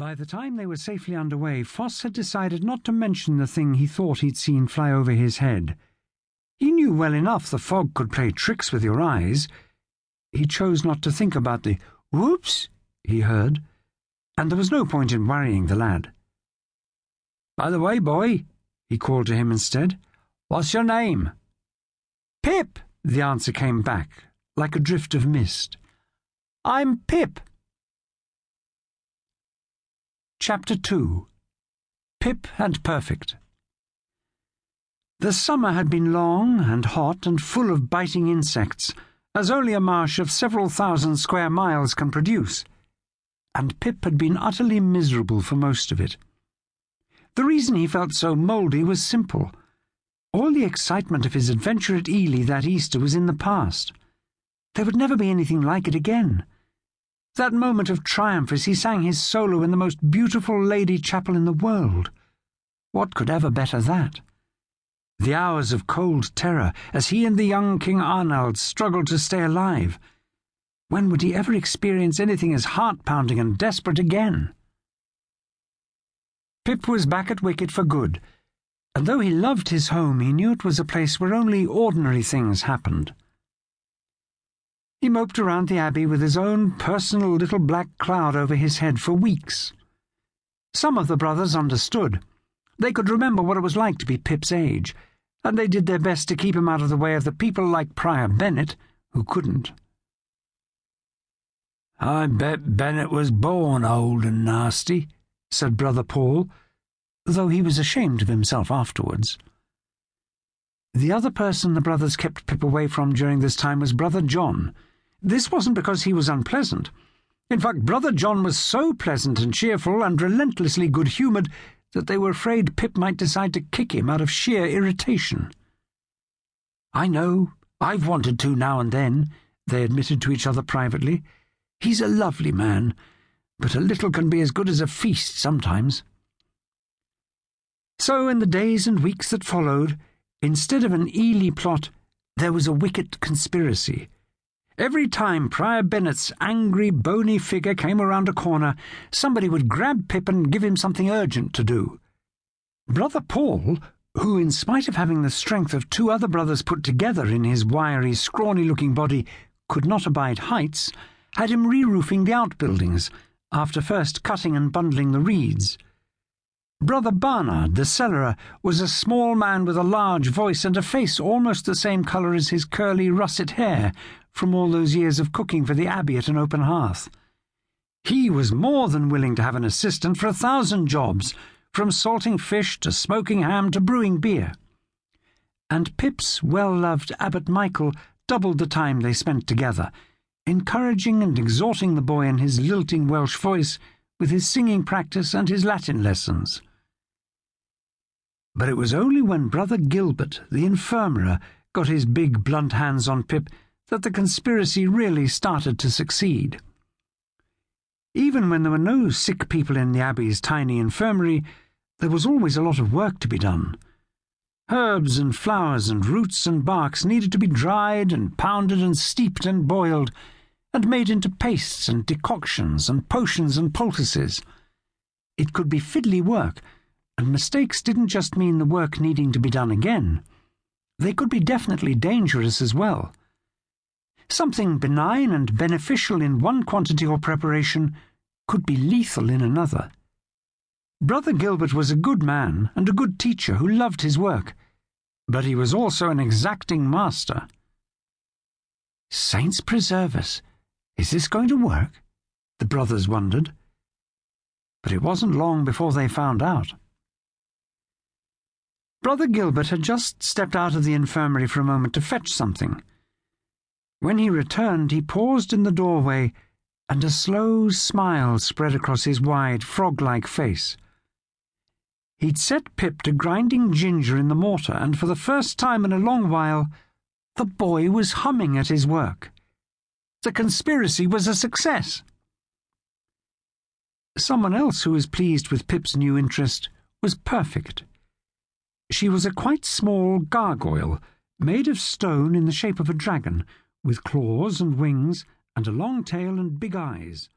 By the time they were safely underway, Foss had decided not to mention the thing he thought he'd seen fly over his head. He knew well enough the fog could play tricks with your eyes. He chose not to think about the whoops he heard, and there was no point in worrying the lad. By the way, boy, he called to him instead, what's your name? Pip, the answer came back, like a drift of mist. I'm Pip. Chapter 2 Pip and Perfect The summer had been long and hot and full of biting insects, as only a marsh of several thousand square miles can produce, and Pip had been utterly miserable for most of it. The reason he felt so mouldy was simple. All the excitement of his adventure at Ely that Easter was in the past. There would never be anything like it again. That moment of triumph as he sang his solo in the most beautiful lady chapel in the world. What could ever better that? The hours of cold terror as he and the young King Arnald struggled to stay alive. When would he ever experience anything as heart pounding and desperate again? Pip was back at Wickit for good, and though he loved his home, he knew it was a place where only ordinary things happened. He moped around the Abbey with his own personal little black cloud over his head for weeks. Some of the brothers understood. They could remember what it was like to be Pip's age, and they did their best to keep him out of the way of the people like Prior Bennett, who couldn't. I bet Bennett was born old and nasty, said Brother Paul, though he was ashamed of himself afterwards. The other person the brothers kept Pip away from during this time was Brother John. This wasn't because he was unpleasant. In fact, Brother John was so pleasant and cheerful and relentlessly good humoured that they were afraid Pip might decide to kick him out of sheer irritation. I know, I've wanted to now and then, they admitted to each other privately. He's a lovely man, but a little can be as good as a feast sometimes. So, in the days and weeks that followed, instead of an Ely plot, there was a Wickit conspiracy Every time Prior Bennett's angry, bony figure came around a corner, somebody would grab Pip and give him something urgent to do. Brother Paul, who, in spite of having the strength of two other brothers put together in his wiry, scrawny looking body, could not abide heights, had him re roofing the outbuildings, after first cutting and bundling the reeds. Brother Barnard, the cellarer, was a small man with a large voice and a face almost the same colour as his curly russet hair from all those years of cooking for the Abbey at an open hearth. He was more than willing to have an assistant for a thousand jobs, from salting fish to smoking ham to brewing beer. And Pip's well loved Abbot Michael doubled the time they spent together, encouraging and exhorting the boy in his lilting Welsh voice with his singing practice and his Latin lessons. But it was only when Brother Gilbert, the infirmary, got his big blunt hands on Pip that the conspiracy really started to succeed. Even when there were no sick people in the Abbey's tiny infirmary, there was always a lot of work to be done. Herbs and flowers and roots and barks needed to be dried and pounded and steeped and boiled, and made into pastes and decoctions and potions and poultices. It could be fiddly work and mistakes didn't just mean the work needing to be done again. They could be definitely dangerous as well. Something benign and beneficial in one quantity or preparation could be lethal in another. Brother Gilbert was a good man and a good teacher who loved his work, but he was also an exacting master. Saints preserve us! Is this going to work? The brothers wondered. But it wasn't long before they found out. Brother Gilbert had just stepped out of the infirmary for a moment to fetch something. When he returned, he paused in the doorway, and a slow smile spread across his wide, frog like face. He'd set Pip to grinding ginger in the mortar, and for the first time in a long while, the boy was humming at his work. The conspiracy was a success. Someone else who was pleased with Pip's new interest was Perfect. She was a quite small gargoyle, made of stone in the shape of a dragon, with claws and wings and a long tail and big eyes.